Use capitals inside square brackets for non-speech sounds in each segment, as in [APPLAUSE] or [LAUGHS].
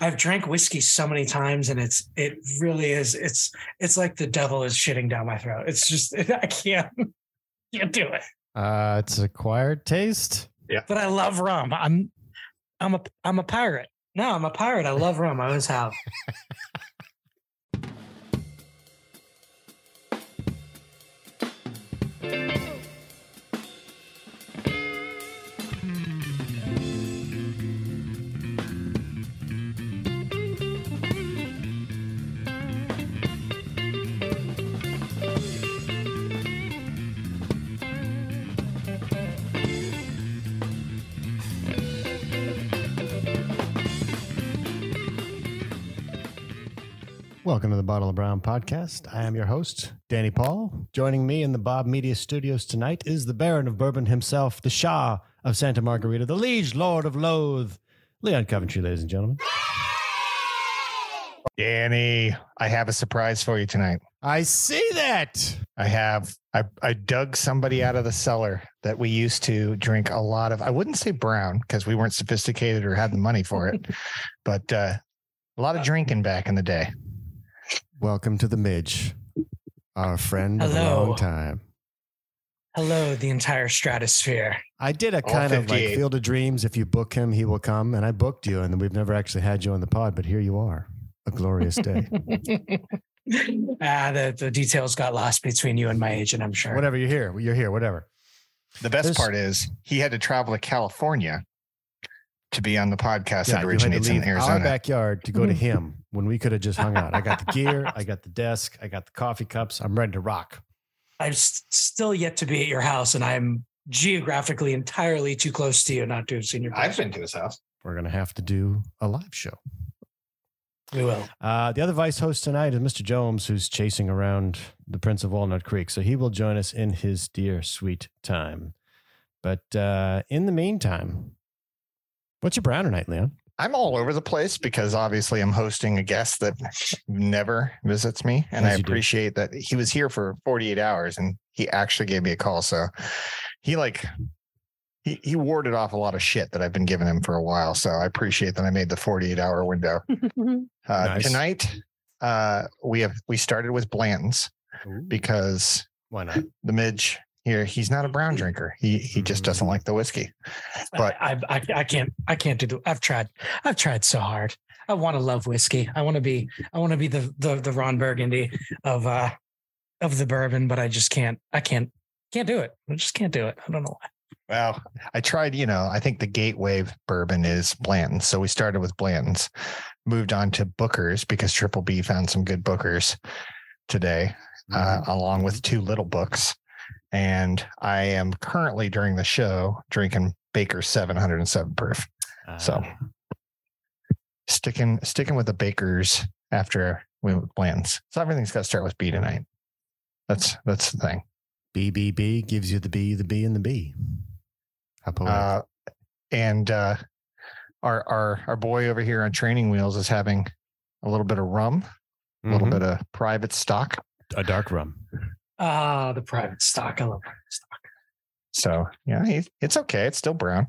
I've drank whiskey so many times, and it's it really is. It's it's like the devil is shitting down my throat. It's just [LAUGHS] I can't can't do it. Uh, it's acquired taste. Yeah, but I love rum. I'm I'm a I'm a pirate. No, I'm a pirate. I love rum. I always have. [LAUGHS] [LAUGHS] Welcome to the Bottle of Brown podcast. I am your host, Danny Paul. Joining me in the Bob Media studios tonight is the Baron of Bourbon himself, the Shah of Santa Margarita, the Liege Lord of Loathe, Leon Coventry, ladies and gentlemen. Danny, I have a surprise for you tonight. I see that. I have I, I dug somebody out of the cellar that we used to drink a lot of. I wouldn't say brown because we weren't sophisticated or had the money for it, [LAUGHS] but uh, a lot of drinking back in the day. Welcome to the Midge, our friend of a long time. Hello, the entire stratosphere. I did a All kind of like Field of Dreams. If you book him, he will come. And I booked you, and we've never actually had you on the pod, but here you are. A glorious day. [LAUGHS] ah, the, the details got lost between you and my agent, I'm sure. whatever you're here, you're here. Whatever. The best There's- part is he had to travel to California to be on the podcast Yeah, that you had to originates in leave our backyard to go to him when we could have just hung out. I got the gear, I got the desk, I got the coffee cups. I'm ready to rock. I'm s- still yet to be at your house, and I'm geographically entirely too close to you not to have seen your. I've been to his house. We're gonna have to do a live show. We will. Uh, the other vice host tonight is Mr. Jones, who's chasing around the Prince of Walnut Creek. So he will join us in his dear sweet time. But uh, in the meantime, what's your brown tonight, Leon? I'm all over the place because obviously I'm hosting a guest that never visits me. And As I you do. appreciate that he was here for 48 hours and he actually gave me a call. So he like he, he warded off a lot of shit that I've been giving him for a while. So I appreciate that I made the 48 hour window. [LAUGHS] Uh, Nice. Tonight, uh, we have we started with Blanton's because Why not? the Midge here, he's not a brown drinker. He he just doesn't like the whiskey. But- I, I, I can't, I can't do the. I've tried, I've tried so hard. I want to love whiskey. I want to be, I want to be the the the Ron Burgundy of uh of the bourbon, but I just can't. I can't, can't do it. I just can't do it. I don't know why. Well, I tried, you know, I think the gateway bourbon is Blanton's. So we started with Blanton's, moved on to Booker's because Triple B found some good Booker's today, uh, Mm-hmm. along with two little books. And I am currently during the show drinking Baker's 707 proof. so- Uh, Sticking sticking with the Baker's after we Blanton's. So everything's got to start with B tonight. That's that's the thing. BBB gives you the B, the B, and the B. How poetic. Uh, and uh, our our our boy over here on training wheels is having a little bit of rum, a little Mhm. bit of private stock. a dark rum. Ah, the private stock. I love private stock. So yeah, it's okay. It's still brown.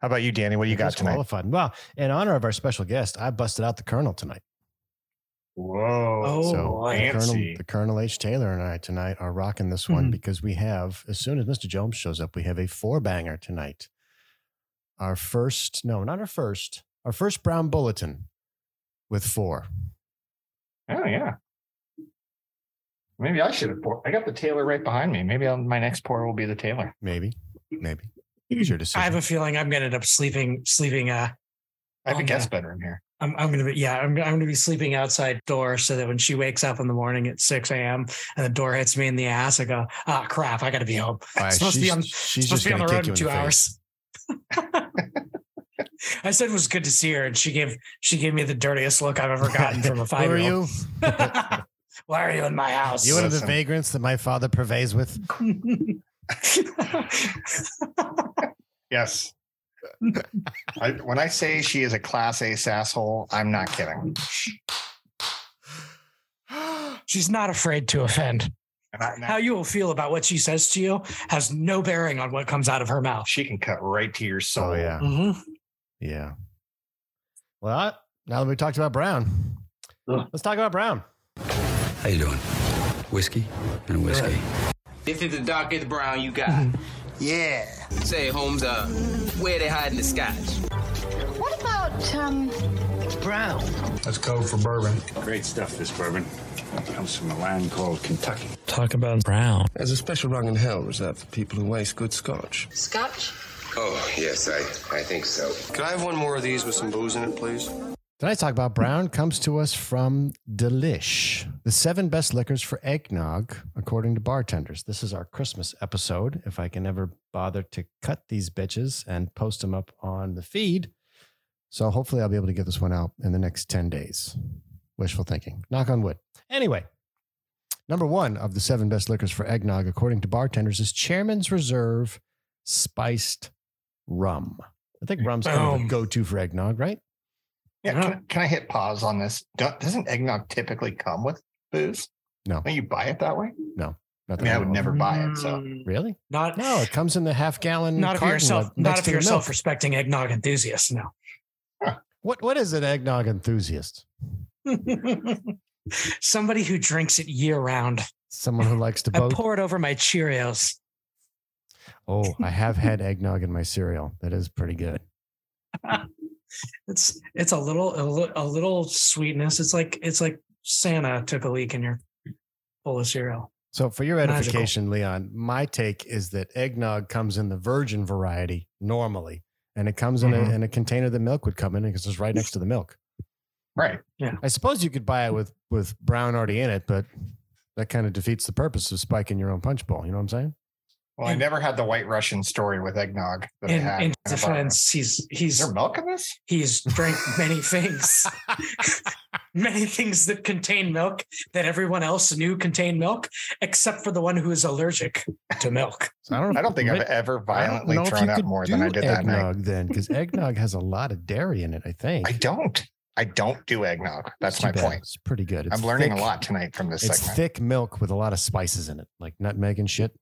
How about you, Danny? What do you got Who's tonight? Qualified. Well, in honor of our special guest, I busted out the Colonel tonight. Whoa! Oh, so boy. the Colonel, the Colonel H. Taylor and I tonight are rocking this one Mhm. because we have, as soon as Mr. Jones shows up, we have a four banger tonight. Our first, no, not our first, our first brown bulletin with four. Oh yeah. Maybe I should have poured. I got the Taylor right behind me. Maybe I'll, my next pour will be the Taylor. Maybe, maybe. It's your decision. I have a feeling I'm gonna end up sleeping, sleeping. Uh, I have Oh, a guest yeah. bedroom here. I'm, I'm gonna be, yeah, I'm, I'm gonna be sleeping outside door so that when she wakes up in the morning at 6 a.m. and the door hits me in the ass, I go, ah, crap, I gotta be home. Why, It's supposed to be on, she's supposed just to be on the gonna road kick in two the face. hours. [LAUGHS] I said it was good to see her, and she gave she gave me the dirtiest look I've ever [LAUGHS] gotten from a five year old. You? Why are you in my house? You one of the vagrants that my father purveys with? [LAUGHS] Yes. I, when I say she is a class A asshole, I'm not kidding. [GASPS] She's not afraid to offend. And I- How you will feel about what she says to you has no bearing on what comes out of her mouth. she can cut right to your soul. Oh yeah, Mhm. yeah. Well, now that we talked about Brown, Ugh. let's talk about Brown. How you doing? Whiskey and whiskey. This is the darker the brown you got. Yeah. Say, Holmes, uh, where they hiding the scotch? What about, um, Brown. That's code for bourbon. Great stuff, this bourbon. Comes from a land called Kentucky. Talk about Brown. There's a special rung in hell reserved for people who waste good scotch. scotch? Oh, yes, I, I think so. Could I have one more of these with some booze in it, please? Tonight's talk about Brown comes to us from Delish, the seven best liquors for eggnog, according to bartenders. This is our Christmas episode. If I can ever bother to cut these bitches and post them up on the feed. So hopefully I'll be able to get this one out in the next 10 days. Wishful thinking. Knock on wood. Anyway, number one of the seven best liquors for eggnog, according to bartenders, is Chairman's Reserve Spiced Rum. I think rum's kind of a go to for eggnog, right? Yeah, can, can I hit pause on this? Doesn't eggnog typically come with booze? No. Don't you buy it that way? No. Not I mean, I would never buy it. So Mm, Really? Not No, it comes in the half gallon. not if you're carton self not next if to you're the self-respecting eggnog enthusiast. No. [LAUGHS] What What is an eggnog enthusiast? [LAUGHS] Somebody who drinks it year round. Someone who likes to I boat. pour it over my Cheerios. oh, I have had [LAUGHS] eggnog in my cereal. That is pretty good. It's it's a little a, li- a little sweetness. It's like it's like Santa took a leak in your bowl of cereal. So, for your Magical. edification, Leon, my take is that eggnog comes in the virgin variety normally, and it comes in, Mhm. a, in a container that milk would come in because it's right next to the milk. right. Yeah. I suppose you could buy it with with brown already in it, but that kind of defeats the purpose of spiking your own punch bowl. You know what I'm saying? Well, I never had the White Russian story with eggnog that I In, had. in in defense, he's Is he's there milk in this? he's drank many [LAUGHS] things, [LAUGHS] many things that contain milk that everyone else knew contain milk, except for the one who is allergic to milk. [LAUGHS] So I don't. I don't think I've ever violently know thrown you out more than I do did that night. eggnog then, because eggnog has a lot of dairy in it. I think. I don't. I don't do eggnog. That's too my bad. point. It's pretty good. It's I'm learning thick- a lot tonight from this It's segment. thick milk with a lot of spices in it, like nutmeg and shit.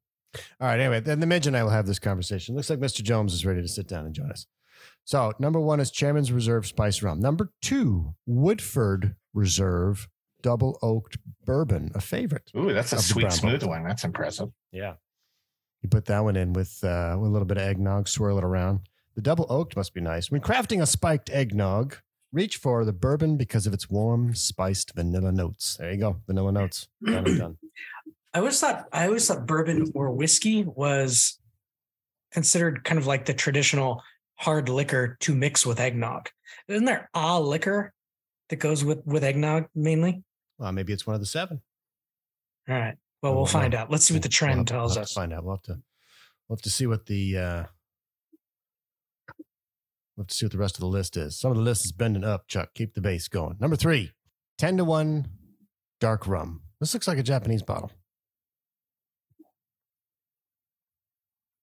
All right. Anyway, then the midge and I will have this conversation. Looks like Mr. Jones is ready to sit down and join us. So, number one is Chairman's Reserve Spice Rum. Number two, Woodford Reserve Double Oaked Bourbon, a favorite. Ooh, that's a sweet, smooth one. That's impressive. Yeah. You put that one in with, uh, with a little bit of eggnog, swirl it around. The double oaked must be nice. When crafting a spiked eggnog, reach for the bourbon because of its warm, spiced vanilla notes. There you go. Vanilla notes. Done done. I always thought I always thought bourbon or whiskey was considered kind of like the traditional hard liquor to mix with eggnog. Isn't there a liquor that goes with with eggnog mainly? Well, maybe it's one of the seven. All right. Well, We'll we'll find out. Let's see what the We'll trend we'll tells to us. Find out. We'll have to. We'll have to see what the. uh We'll have to see what the rest of the list is. Some of the list is bending up. Chuck, keep the base going. Number three, 10 to one, dark rum. This looks like a Japanese bottle.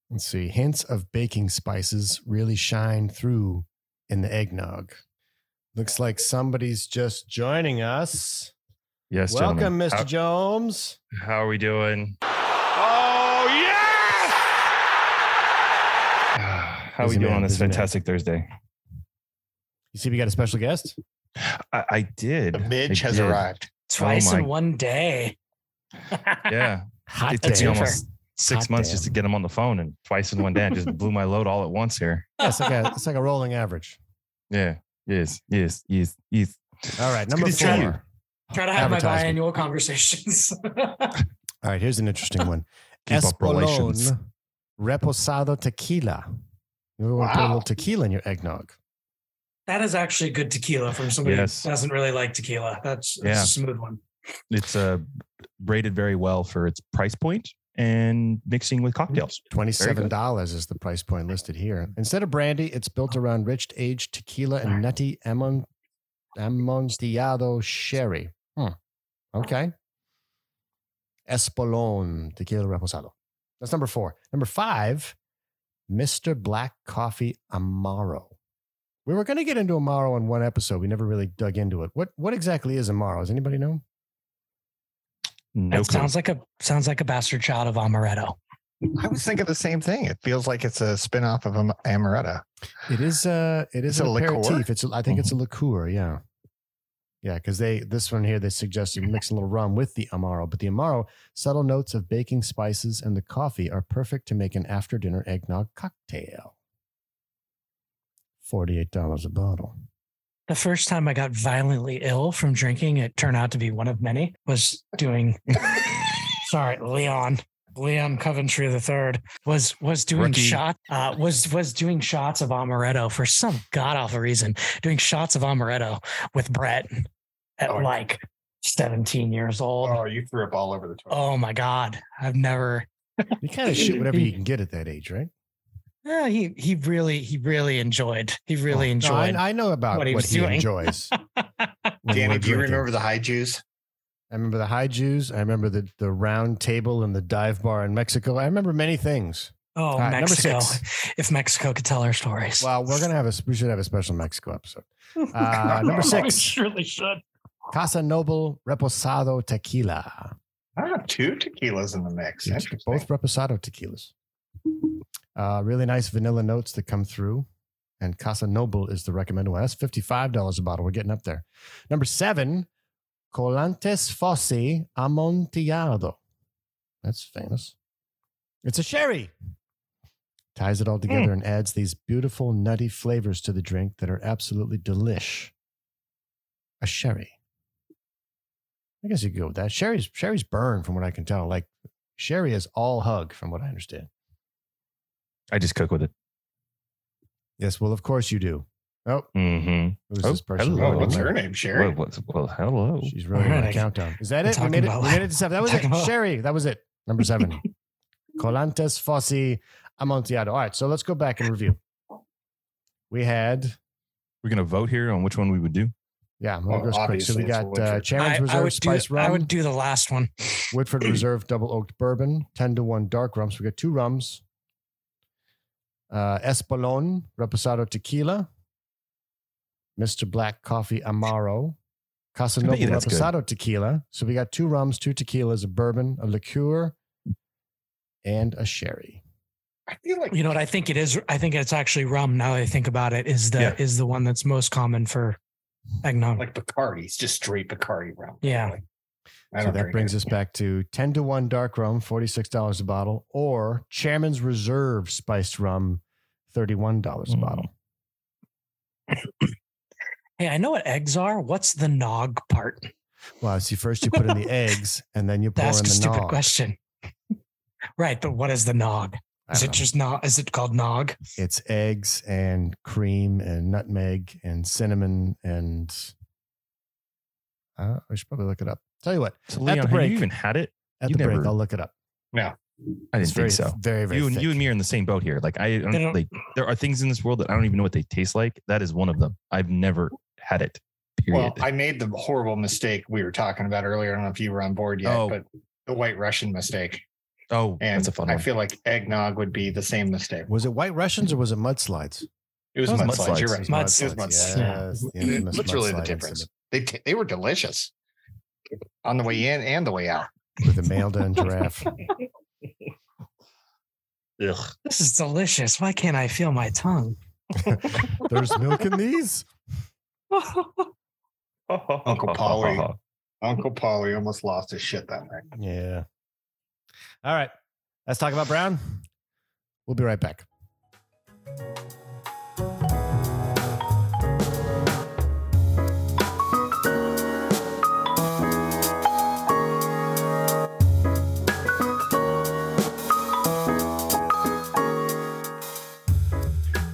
Let's see. Hints of baking spices really shine through in the eggnog. Looks like somebody's just joining us. Yes, Welcome, gentlemen. Mr. Jones. How, how are we doing? Oh, yes! [SIGHS] How are we doing man, on this busy man. fantastic Thursday? You see, we got a special guest. I, I did. The midge I has did. arrived. Oh Twice my- in one day. Yeah. [LAUGHS] Hot it day. me almost six Hot months damn. just to get him on the phone and twice in one day. I just blew my load all at once here. Yeah, it's like a it's like a rolling average. Yeah. Yes. Yes. Yes. Yes. All right, number good to four. Try to have my biannual conversations. [LAUGHS] All right, here's an interesting one. Keep up relations. Espolón Reposado Tequila. You want to put a little tequila in your eggnog. that is actually good tequila from somebody Yes. who doesn't really like tequila. That's, that's Yeah. a smooth one. It's uh, rated very well for its price point and mixing with cocktails. Twenty-seven dollars is the price point listed here. Instead of brandy, it's built around rich aged tequila and nutty amon, amontillado sherry. Hmm. Okay. Espolón Tequila Reposado. That's number four. Number five, Mr. Black Coffee Amaro. We were going to get into Amaro in one episode. We never really dug into it. What what exactly is Amaro? Does anybody know? No That clue. sounds like a sounds like a bastard child of amaretto. I was thinking the same thing. It feels like it's a spin-off of am- amaretto. It is uh it is It's an a liqueur? aperitif. It's a- I think it's a liqueur, yeah. Yeah, because they this one here they suggested [LAUGHS] mix a little rum with the amaro, but the amaro subtle notes of baking spices and the coffee are perfect to make an after dinner eggnog cocktail. Forty eight dollars a bottle. The first time I got violently ill from drinking, it turned out to be one of many, was doing [LAUGHS] sorry, Leon. Leon Coventry the third was was doing Rookie. shot uh, was was doing shots of amaretto for some god awful reason. Doing shots of amaretto with Brett at Oh. like 17 years old. Oh, you threw up all over the toilet. Oh my god. I've never You kind of shoot whatever you can get at that age, right? Yeah, he he really he really enjoyed. He really Oh, No, enjoyed. I, I know about what what he he, doing. enjoys. [LAUGHS] when Danny, do you remember the high Jews? I remember the high Jews. I remember the the round table and the dive bar in Mexico. I remember many things. oh, All right, number Mexico! [LAUGHS] If Mexico could tell our stories, Well, we're gonna have a we should have a special Mexico episode. [LAUGHS] Uh, number six. surely should. Casa Noble Reposado Tequila. I have two tequilas in the mix. Both Reposado tequilas. Uh, really nice vanilla notes that come through. And Casa Noble is the recommended one. That's $55 a bottle. We're getting up there. Number seven, Colantes Fossi Amontillado. That's famous. It's a sherry. Ties it all together and adds these beautiful nutty flavors to the drink that are absolutely delish. A sherry. I guess you could go with that. Sherry's sherry's burn from what I can tell. Like sherry is all hug from what I understand. I just cook with it. Yes, well, of course you do. Oh, Mm-hmm. who's Oh, this person? hello. Oh, what's running? her name? Sherry. Well, what's, well, hello. She's running All on a countdown. Is that it? We made it. We made it to seven. That was it. about- Sherry. That was it. Number seven. [LAUGHS] Colantes Fossi Amontillado. All right, so let's go back and review. We had, We're gonna vote here on which one we would do. yeah, I'm gonna Well, go quick. So we got uh, Chairman's I, I Reserve would do. Spice Rum, I would do the last one. Woodford [CLEARS THROAT] Reserve Double Oaked Bourbon, 10 to 1 dark rum. So we got two rums. Uh, Espolon Reposado Tequila, Mr. Black Coffee Amaro, Casa I bet you Noble that's good. Reposado Tequila. So we got two rums, two tequilas, a bourbon, a liqueur, and a sherry. I feel like You know what? I think it is. I think it's actually rum. Now that I think about it, is the Yeah. is the one that's most common for eggnog. like Bacardi. It's just straight Bacardi rum. Yeah. Like, I So that brings it. us back to 10 to 1 dark rum, $46 a bottle, or Chairman's Reserve spiced rum, $31 a Mm. bottle. hey, I know what eggs are. What's the nog part? Well, see, first you put in the [LAUGHS] eggs and then you pour That's in the That's a stupid nog. question. right, but what is the nog? Is it know. just nog? Is it called nog? It's eggs and cream and nutmeg and cinnamon and uh, I should probably look it up. Tell you what, So At Leon, the have you even had it? at You the break, I'll look it up. Yeah. I didn't very, think so. Very, very You and thick. you and me are in the same boat here. Like I don't, don't- like there are things in this world that I don't even know what they taste like. That is one of them. I've never had it. Period. Well, I made the horrible mistake we were talking about earlier. I don't know if you were on board yet, Oh. but the White Russian mistake. oh, And that's a fun I one. feel like eggnog would be the same mistake. Was it White Russians or was it mudslides? It was was mudslides. You're mudslides. right. Muds- It was mudslides. Yes, the infamous What's really the difference? They t- they were delicious on the way in and the way out. with the Malda and giraffe. Ugh. This is delicious. Why can't I feel my tongue? [LAUGHS] There's milk in these. [LAUGHS] Uncle Polly. [LAUGHS] Uncle Polly almost lost his shit that night. Yeah. All right. Let's talk about Brown. We'll be right back.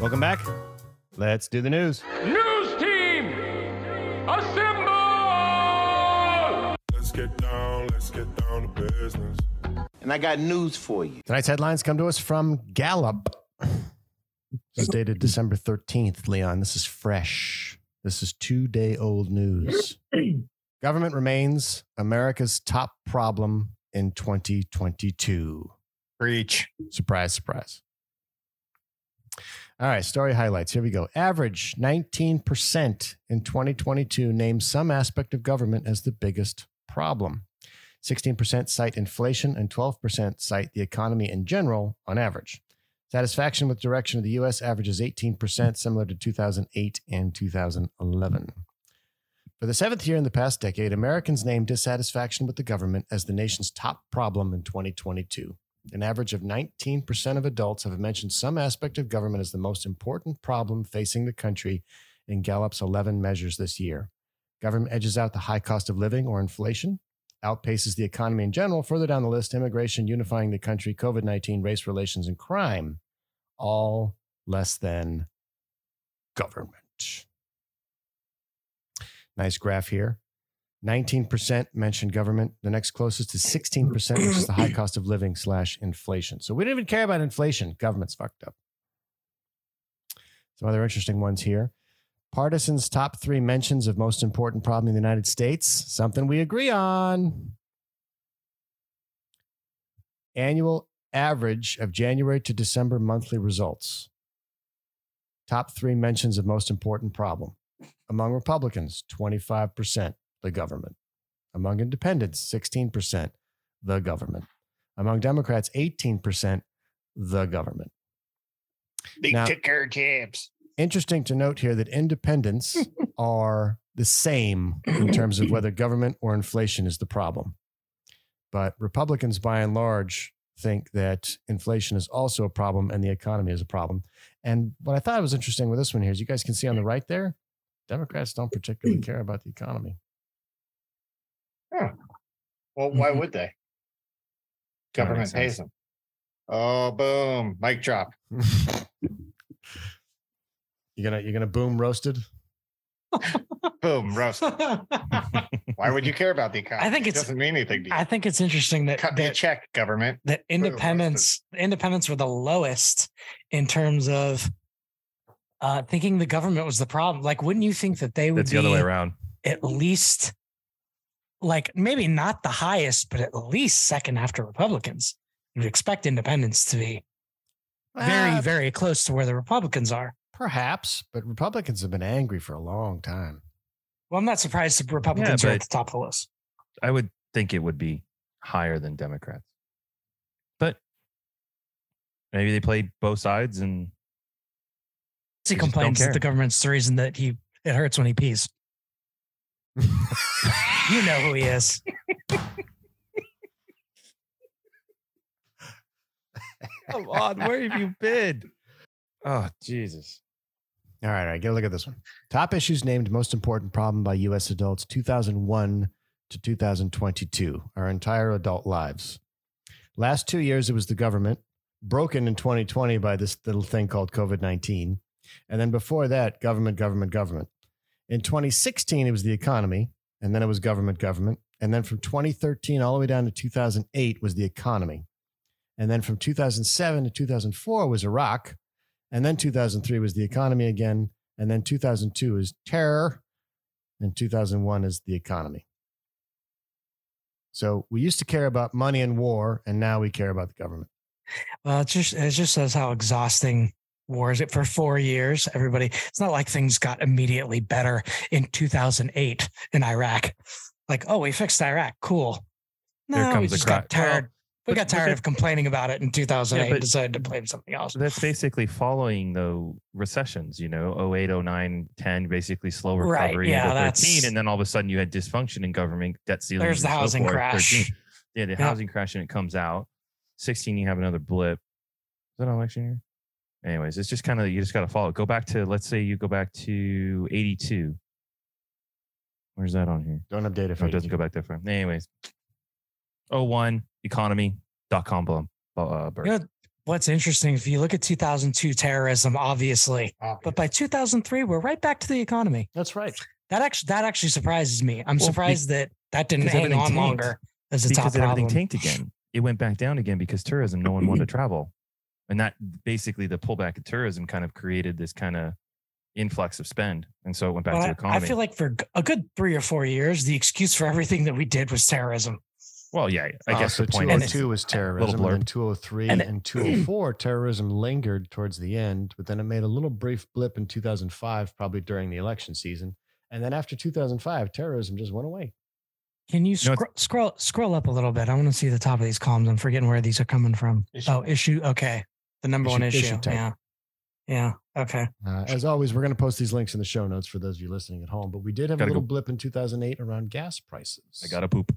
Welcome back. Let's do the news. News team, assemble! Let's get down, let's get down to business. And I got news for you. Tonight's headlines come to us from Gallup. This is dated December 13th, Leon. This is fresh. This is two day old news. [CLEARS THROAT] Government remains America's top problem in 2022. Preach. Surprise, surprise. All right, story highlights. Here we go. Average 19% in 2022 names some aspect of government as the biggest problem. 16% cite inflation, and 12% cite the economy in general on average. Satisfaction with direction of the U.S. averages 18%, similar to 2008 and 2011. For the seventh year in the past decade, Americans named dissatisfaction with the government as the nation's top problem in 2022. An average of 19% of adults have mentioned some aspect of government as the most important problem facing the country in Gallup's 11 measures this year. Government edges out the high cost of living or inflation, outpaces the economy in general. Further down the list, immigration, unifying the country, COVID 19, race relations, and crime, all less than government. Nice graph here. 19% mentioned government. The next closest is 16%, which is the high cost of living slash inflation. So we don't even care about inflation. Government's fucked up. Some other interesting ones here. Partisans' top three mentions of most important problem in the United States, something we agree on. Annual average of January to December monthly results. Top three mentions of most important problem. Among Republicans, 25%, the government. Among independents, 16%, the government. Among Democrats, 18%, the government. Big Now- ticker jabs. Interesting to note here that independents [LAUGHS] are the same in terms of whether government or inflation is the problem. But Republicans, by and large, think that inflation is also a problem and the economy is a problem. And what I thought was interesting with this one here is you guys can see on the right there, Democrats don't particularly [CLEARS THROAT] care about the economy. Well, why Mhm. would they? Government pays them. Oh, boom! Mic drop. [LAUGHS] You're gonna you're gonna boom roasted. [LAUGHS] Boom! roasted. [LAUGHS] Why would you care about the economy? I think it doesn't mean anything to you. I think it's interesting that Cut me that, check, government. that independents independents were the lowest in terms of uh, thinking the government was the problem. Like, wouldn't you think that they would That's the be other way around. at least like maybe not the highest, but at least second after Republicans? You'd expect independents to be very, Ah, very close to where the Republicans are. perhaps, but Republicans have been angry for a long time. Well, I'm not surprised the Republicans are at the top of the list. I would think it would be higher than Democrats. But maybe they play both sides and He They just don't complains that the government's the reason that he it hurts when he pees. You know who he is. come on, where have you been? Oh, Jesus. All right, all right, get a look at this one. Top issues named most important problem by U.S. adults 2001 to 2022, our entire adult lives. Last two years, it was the government, broken in 2020 by this little thing called COVID 19. And then before that, government, government, government. In 2016, it was the economy, and then it was government, government. And then from 2013 all the way down to 2008 was the economy. And then from 2007 to 2004 was Iraq. And then 2003 was the economy again. And then 2002 is terror. And 2001 is the economy. So we used to care about money and war, and now we care about the government. Well, it just it just says how exhausting war is. It for four years. Everybody, it's not like things got immediately better in 2008 in Iraq. Like, oh, we fixed Iraq. Cool. No, we just got crack. Well, tired. we but- got tired of complaining about it in 2008 Yeah, and decided to blame something else. That's basically following the recessions, you know, 08, 09, 10, basically slow recovery. Right, yeah, into 13. that's- And then all of a sudden you had dysfunction in government, debt ceiling. There's the so housing forth. crash. 13 yeah, the Yeah. housing crash and it comes out. 16, you have another blip. Is that an election year? Anyways, it's just kind of, you just got to follow. it. Go back to, let's say you go back to 82. Where's that on here? Don't update it Oh, for it doesn't go back that far. Anyways, 01, economy, dot com boom. Uh, birth. You know, what's interesting, if you look at 2002 terrorism, obviously, but by 2003, we're right back to the economy. That's right. That actually that actually surprises me. I'm Well, be- surprised that that didn't because hang on tanked. longer as a top because everything problem. tanked again. It went back down again because tourism, no one wanted to [LAUGHS] travel. And that basically the pullback of tourism kind of created this kind of influx of spend. And so it went back But to I- the economy. I feel like for a good three or four years, the excuse for everything that we did was terrorism. well, yeah, I Oh, guess so the point is 202 was terrorism, and blurb. then 203 And and, it- [CLEARS THROAT] 204 terrorism lingered towards the end, but then it made a little brief blip in 2005, probably during the election season, and then after 2005, terrorism just went away. Can you No, it's- scroll scroll scroll up a little bit? I want to see the top of these columns. I'm forgetting where these are coming from. Issue oh, issue. Okay, the number Issue- one issue. issue yeah, yeah. Okay. Uh, as always, we're going to post these links in the show notes for those of you listening at home. But we did have a Gotta little go. blip in 2008 around gas prices. I gotta poop.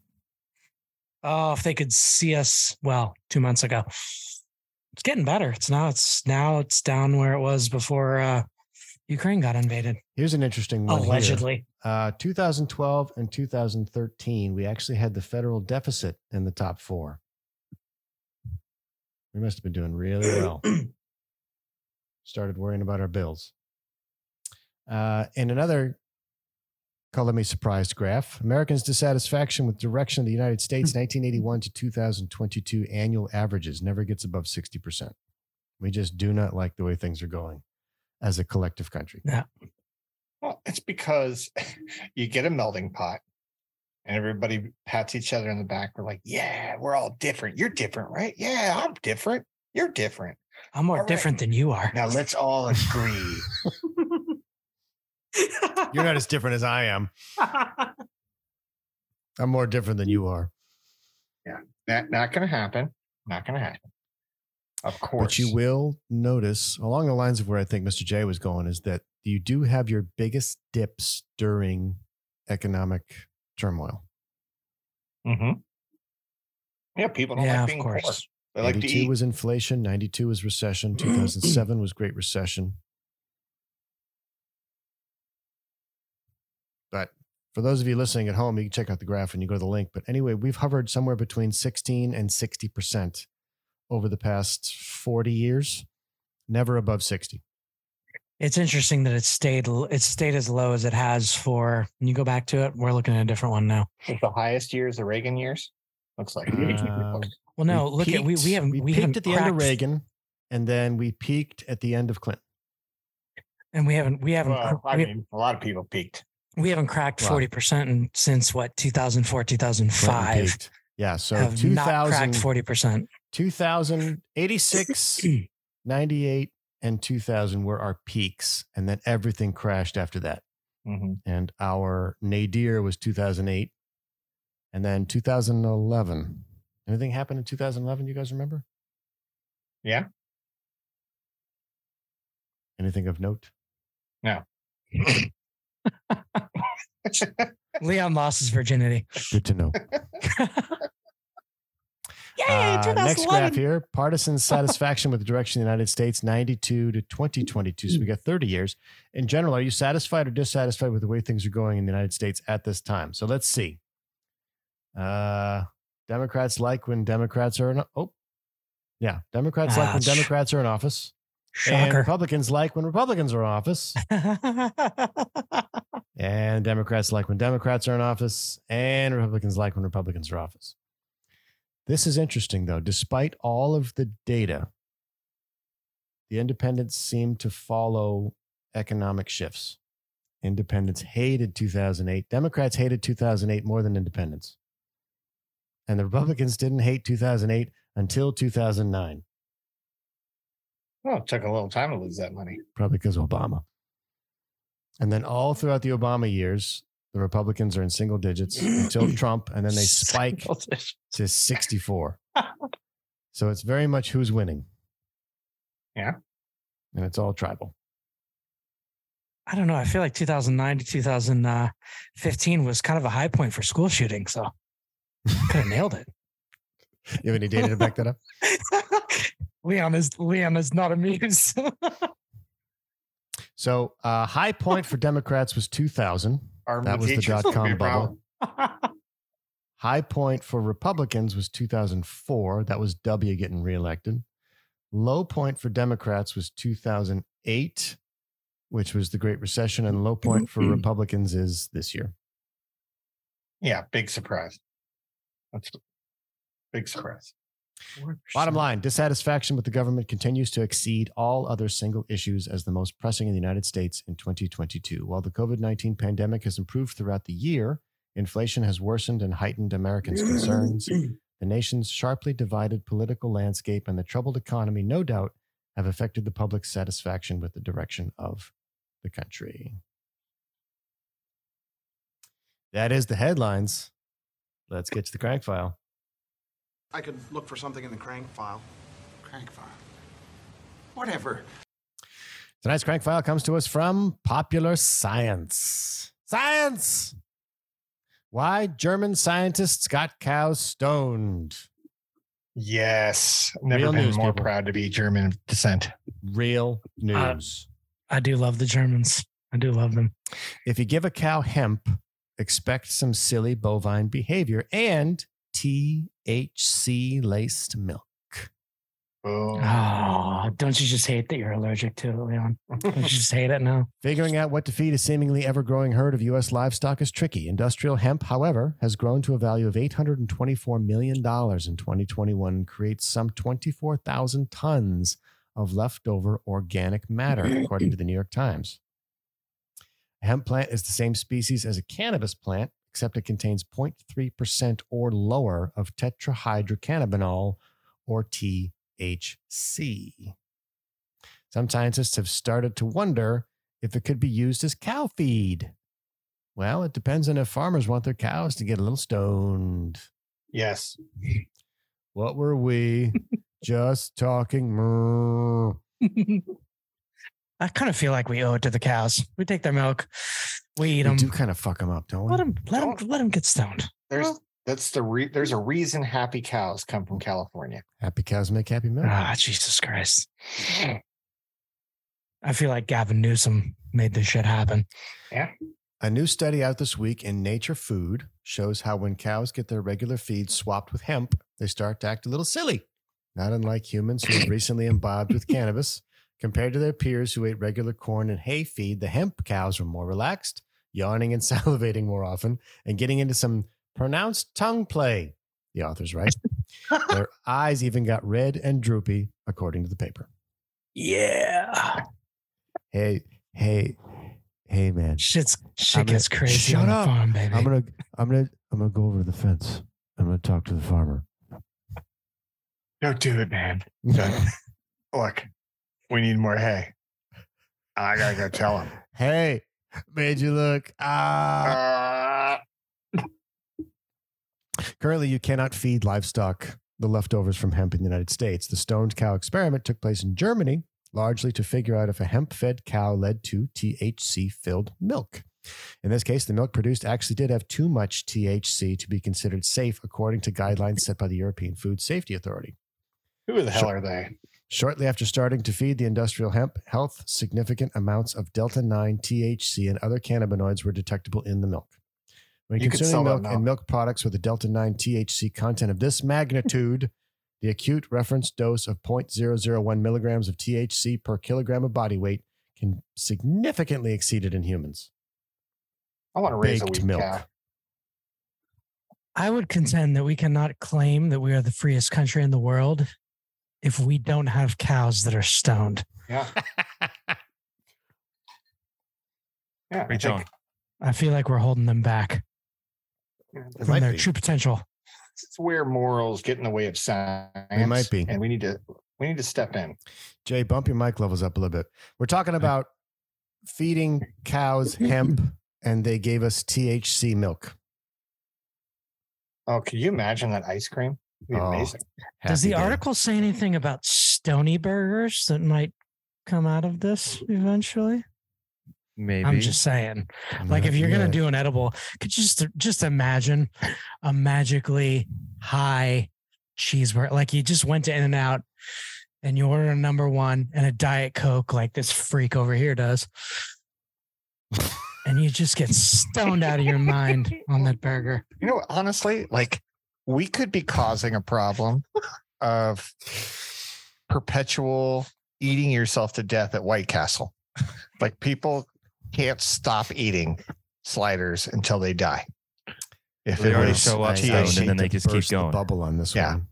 Oh, if they could see us, well, two months ago. It's getting better. It's now it's now it's down where it was before uh Ukraine got invaded. Here's an interesting one. here. Allegedly. Uh, 2012 and 2013, we actually had the federal deficit in the top four. We must have been doing really well. Started worrying about our bills. Uh, in another color me surprised graph, Americans' dissatisfaction with direction of the United States [LAUGHS] 1981 to 2022 annual averages never gets above 60%. We just do not like the way things are going as a collective country. Yeah. Well, it's because [LAUGHS] you get a melting pot and everybody pats each other in the back. We're like, yeah, we're all different. You're different, right? Yeah, I'm different. You're different. I'm more All right. different than you are. Now let's all agree. [LAUGHS] You're not as different as I am. I'm more different than you are. Yeah, not not gonna happen. Not gonna happen. Of course. But you will notice, along the lines of where I think Mr. J was going, is that you do have your biggest dips during economic turmoil. Mm-hmm. Yeah, people don't Yeah, like of being poor. course. They like to 82 eat. was inflation, 92 was recession, [CLEARS THROAT] 2007 was Great Recession. But for those of you listening at home, you can check out the graph and you go to the link. But anyway, we've hovered somewhere between 16 and 60% over the past 40 years, never above 60. It's interesting that it's stayed l- it's stayed as low as it has for when you go back to it, we're looking at a different one now. Is the highest years the Reagan years? Looks like. Uh, Well, no, look at we we haven't we, peaked haven't at the end of Reagan, and then we peaked at the end of Clinton. and we haven't we haven't well, I we, mean, a lot of people peaked. we haven't cracked Wow. forty percent since what 2004 2005. Yeah, so have not cracked forty percent. 2000, 86, 98, and 2000 were our peaks, and then everything crashed after that. hmm And our nadir was 2008, and then 2011. Anything happened in 2011? You guys remember? Yeah. Anything of note? No. [LAUGHS] Leon lost his virginity. Good to know. [LAUGHS] Yay, Uh, next graph here partisan satisfaction with the direction of the United States 92 to 2022. So we got 30 years. In general, are you satisfied or dissatisfied with the way things are going in the United States at this time? So let's see. Uh, Democrats like when Democrats are in, oh, yeah. Democrats like Ah, when Democrats are in office. And Shocker. Republicans like when Republicans are in office. [LAUGHS] And Democrats like when Democrats are in office, and Republicans like when Republicans are in office. This is interesting, though. Despite all of the data, the independents seem to follow economic shifts. Independents hated 2008. Democrats hated 2008 more than independents. And the Republicans didn't hate 2008 until 2009, Well, it took a little time to lose that money. probably because of Obama. And then all throughout the Obama years, the Republicans are in single digits until [CLEARS THROAT] Trump, and then they spike to 64. [LAUGHS] so it's very much who's winning. Yeah. And it's all tribal. I don't know. I feel like 2009 to 2015 was kind of a high point for school shooting. So could have [LAUGHS] nailed it. You have any data to back that up? [LAUGHS] Leon is Leon is not amused. So, uh, high point for Democrats was 2000. Our That was the dot [LAUGHS] would be a com bubble. [LAUGHS] High point for Republicans was 2004. That was W getting reelected. Low point for Democrats was 2008, which was the Great Recession. And low point for mm-hmm. Republicans is this year. Yeah, big surprise. That's big surprise. Bottom line dissatisfaction with the government continues to exceed all other single issues as the most pressing in the United States in 2022. While the COVID 19 pandemic has improved throughout the year, inflation has worsened and heightened Americans' concerns. [CLEARS THROAT] The nation's sharply divided political landscape and the troubled economy, no doubt, have affected the public's satisfaction with the direction of the country. That is the headlines. Let's get to the crank file. I could look for something in the crank file. Crank file. Whatever. Tonight's crank file comes to us from Popular Science. Science! Why German scientists got cows stoned. Yes. Never Real been news, more people. proud to be German descent. Real news. I do love the Germans. I do love them. if you give a cow hemp, expect some silly bovine behavior and THC laced milk. Oh. Oh, don't you just hate that you're allergic to it, Leon? Don't you just hate it now? [LAUGHS] Figuring out what to feed a seemingly ever growing herd of U.S. livestock is tricky. Industrial hemp, however, has grown to a value of $824 million in 2021 and creates some 24,000 tons of leftover organic matter, [CLEARS THROAT] according to the New York Times. A hemp plant is the same species as a cannabis plant, except it contains 0.3% or lower of tetrahydrocannabinol or THC. Some scientists have started to wonder if it could be used as cow feed. Well, it depends on if farmers want their cows to get a little stoned. Yes. What were we [LAUGHS] just talking? [LAUGHS] I kind of feel like we owe it to the cows. We take their milk, we eat We them. do kind of fuck them up, don't we? Let them, let them, let them get stoned. There's that's the re- there's a reason happy cows come from California. Happy cows make happy milk. Ah, Jesus Christ. I feel like Gavin Newsom made this shit happen. Yeah. A new study out this week in Nature Food shows how when cows get their regular feed swapped with hemp, they start to act a little silly. Not unlike humans who have recently imbibed with cannabis. Compared to their peers who ate regular corn and hay feed, the hemp cows were more relaxed, yawning and [LAUGHS] salivating more often, and getting into some pronounced tongue play, the authors write. [LAUGHS] their eyes even got red and droopy, according to the paper. Yeah. Hey, hey, hey, man. Shit's, I'm shit gonna- gets crazy Shut on the up. farm, baby. I'm gonna I'm gonna I'm gonna go over to the fence. I'm gonna talk to the farmer. Don't do it, man. [LAUGHS] Look, we need more hay. I gotta go tell him. Hey, [LAUGHS] made you look. Ah. Uh, Currently, you cannot feed livestock the leftovers from hemp in the United States. The stoned cow experiment took place in Germany, largely to figure out if a hemp fed cow led to THC filled milk. In this case, the milk produced actually did have too much THC to be considered safe, according to guidelines set by the European Food Safety Authority. who the hell Sure. are they? Shortly after starting to feed the industrial hemp, health significant amounts of delta 9 THC and other cannabinoids were detectable in the milk. When You consuming milk and milk products with a delta 9 THC content of this magnitude, [LAUGHS] the acute reference dose of 0.001 milligrams of THC per kilogram of body weight can significantly exceed it in humans. I want to raise a Baked weak milk. cow. I would contend that we cannot claim that we are the freest country in the world if we don't have cows that are stoned. Yeah. [LAUGHS] yeah. I think on. I feel like we're holding them back It from their be. true potential. It's where morals get in the way of science. might be. and we need to we need to step in. Jay, bump your mic levels up a little bit. We're talking about feeding cows [LAUGHS] hemp, and they gave us THC milk. Oh, can you imagine that ice cream? It'd be Oh, amazing. Does the day. article say anything about stony burgers that might come out of this eventually? Maybe. I'm just saying. Like if you're Yeah. gonna do an edible, could you just just imagine a magically high cheeseburger? Like you just went to In-N-Out and you order a number one and a diet coke, like this freak over here does, and you just get stoned out of your mind on that burger. [LAUGHS] You know, honestly, like we could be causing a problem of perpetual eating yourself to death at White Castle. [LAUGHS] Like people can't stop eating sliders until they die. If They already show up THC, and then they just keep burst the going. bubble on this Yeah. one.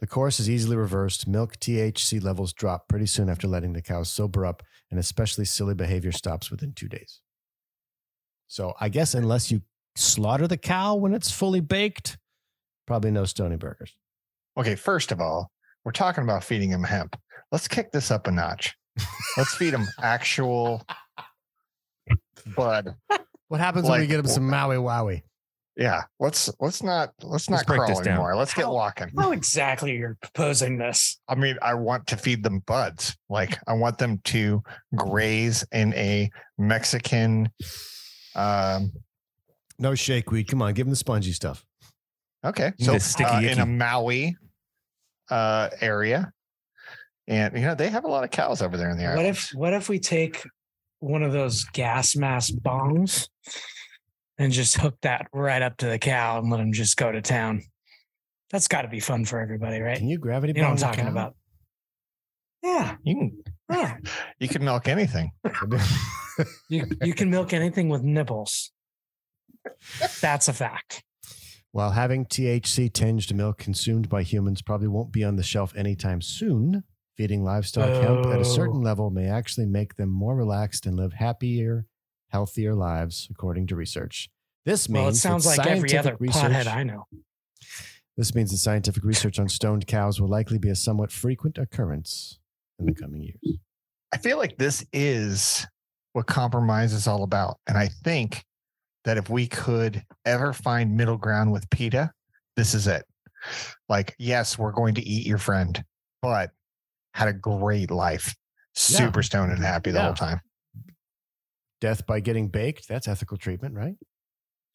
The course is easily reversed. Milk THC levels drop pretty soon after letting the cows sober up, and especially silly behavior stops within two days. So I guess unless you slaughter the cow when it's fully baked, probably no stony burgers. Okay, first of all, we're talking about feeding him hemp. Let's kick this up a notch. Let's feed him [LAUGHS] actual bud. What happens when we Like- get them some Maui Wowie? Yeah, let's let's not let's not Let's break crawl this down. anymore. Let's get walking. How exactly you're proposing this? I mean, I want to feed them buds. Like I want them to graze in a Mexican. Um, No shake weed. Come on, give them the spongy stuff. Okay, so need sticky uh, in a Maui uh, area, and you know they have a lot of cows over there in the area. What area. if what if we take one of those gas mask bongs and just hook that right up to the cow and let him just go to town? That's got to be fun for everybody, right? Can you gravity You know what I'm talking cow? about? Yeah, You can yeah. [LAUGHS] you can milk anything. [LAUGHS] You you can milk anything with nipples. That's a fact. While having THC tinged milk consumed by humans probably won't be on the shelf anytime soon, feeding livestock hemp at a certain Oh. level may actually make them more relaxed and live happier, healthier lives, according to research. This means Well, it that sounds like every other research- pothead I know. This means that scientific research on stoned cows will likely be a somewhat frequent occurrence in the coming years. I feel like this is what compromise is all about. And I think that if we could ever find middle ground with PETA, this is it. Like, yes, we're going to eat your friend, but had a great life, super stoned and happy the Yeah. whole time. Death by getting baked, that's ethical treatment, right?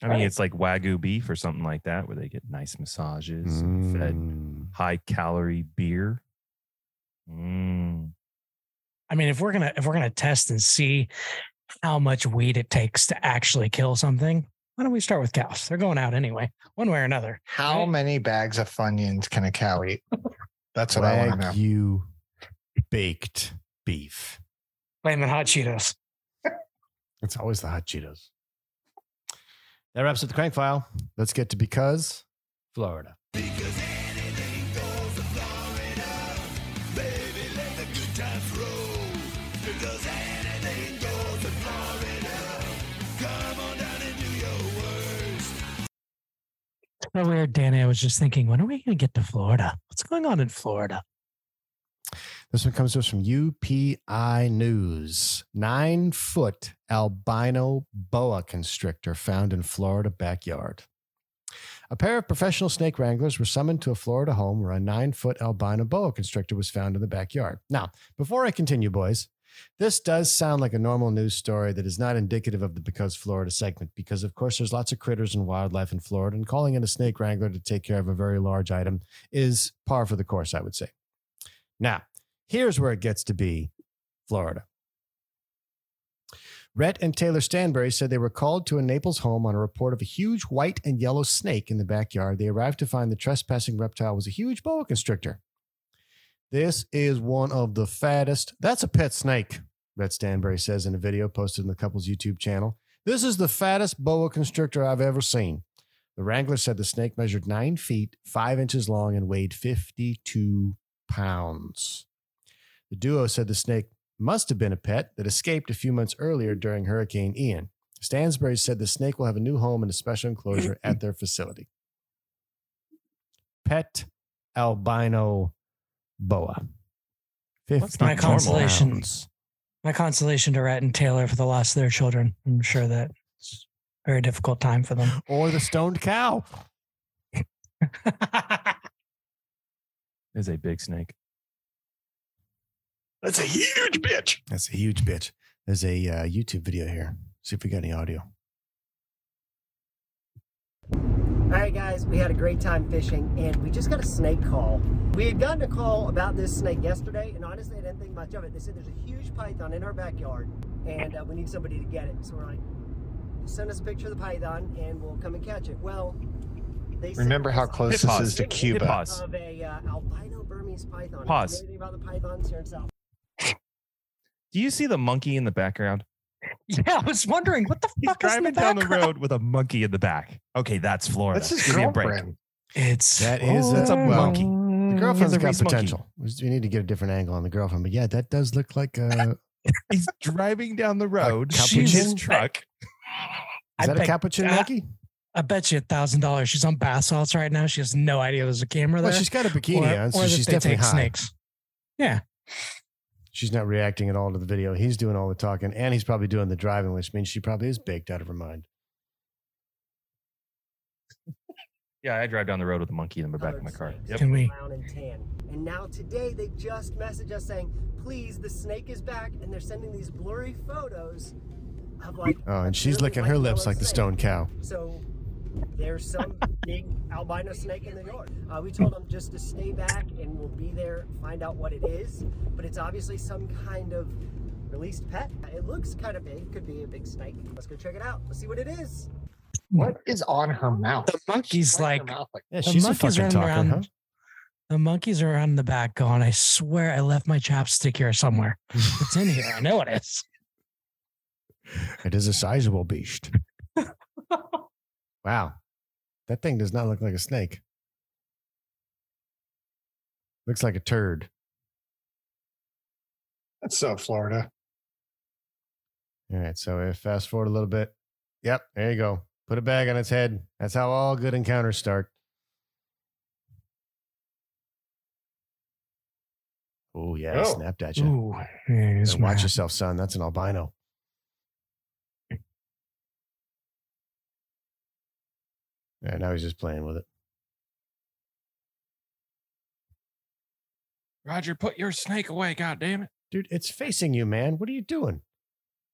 I mean, Right. it's like Wagyu beef or something like that, where they get nice massages, and fed Mm. high calorie beer. Mm. I mean, if we're gonna if we're gonna test and see how much weed it takes to actually kill something, why don't we start with cows? They're going out anyway, one way or another. How Right. many bags of Funyuns can a cow eat? That's what I want to know. Wagyu baked beef. Flaming hot Cheetos. [LAUGHS] It's always the hot Cheetos. That wraps up the crank file. Let's get to because Florida. So weird, Danny. I was just thinking, when are we gonna get to Florida? What's going on in Florida? This one comes to us from UPI News. Nine foot albino boa constrictor found in Florida backyard. A pair of professional snake wranglers were summoned to a Florida home where a nine foot albino boa constrictor was found in the backyard. Now, before I continue, boys, this does sound like a normal news story that is not indicative of the Because Florida segment, because of course there's lots of critters and wildlife in Florida, and calling in a snake wrangler to take care of a very large item is par for the course, I would say. Now, here's where it gets to be Florida. Rhett and Taylor Stanbury said they were called to a Naples home on a report of a huge white and yellow snake in the backyard. They arrived to find the trespassing reptile was a huge boa constrictor. This is one of the fattest. That's a pet snake, Rhett Stanbury says in a video posted in the couple's YouTube channel. This is the fattest boa constrictor I've ever seen. The wrangler said the snake measured nine feet, five inches long, and weighed 52 pounds. The duo said the snake must have been a pet that escaped a few months earlier during Hurricane Ian. Stansbury said the snake will have a new home in a special enclosure at their facility. Pet albino boa. 50 not My normal. consolation. pounds. My consolation to Rhett and Taylor for the loss of their children. I'm sure that it's a very difficult time for them. Or the stoned cow. Is a big snake. That's a huge bitch. That's a huge bitch. There's a uh, YouTube video here. See if we got any audio. All right, guys, we had a great time fishing and we just got a snake call. We had gotten a call about this snake yesterday, and honestly, I didn't think much of it. They said there's a huge python in our backyard and uh, we need somebody to get it. So we're like, send us a picture of the python and we'll come and catch it. Well, they Remember how close this is to Cuba. pause. Of a uh, albino Burmese python. Pause. If you know anything about the pythons here in South Do you see the monkey in the background? [LAUGHS] yeah, I was wondering what the He's fuck is in driving the down the road with a monkey in the back. Okay, that's Florida. That's his Give me a break. girlfriend. It's That is That's a well, monkey. The girlfriend's got Reese monkey. potential. We just- we need to get a different angle on the girlfriend. But yeah, that does look like a. [LAUGHS] He's driving down the road. capuchin? in his truck. Is I that a bet- capuchin uh, monkey? I bet you a thousand dollars. She's on bath salts right now. She has no idea there's a camera Well, there. she's got a bikini on, so that she's they definitely take high. snakes. Yeah. She's not reacting at all to the video. He's doing all the talking, and he's probably doing the driving, which means she probably is baked out of her mind. Yeah, I drive down the road with a monkey in the back of my car. Yep. Can we? and tan. And now today they just messaged us saying, please, the snake is back, and they're sending these blurry photos of like. Oh, and she's really licking her lips like the stone cow. So there's some big albino snake in the yard. Uh, we told them just to stay back and we'll be there, find out what it is. But it's obviously some kind of released pet. It looks kind of big. Could be a big snake. Let's go check it out. Let's see what it is. What is on her mouth? The monkey's Why like mouth like- Yeah, the she's a monkeys fucking running talker, around. huh? The monkeys are around the back going, I swear I left my chapstick here somewhere. [LAUGHS] It's in here. I know it is. It is a sizable beast. Wow. That thing does not look like a snake. Looks like a turd. That's so Florida. All right. So if fast forward a little bit. Yep. There you go. Put a bag on its head. That's how all good encounters start. Oh, yeah. he Oh. Snapped at you. Ooh, yeah, watch yourself, son. That's an albino. Yeah, now he's just playing with it. Roger, put your snake away. God damn it. Dude, it's facing you, man. What are you doing?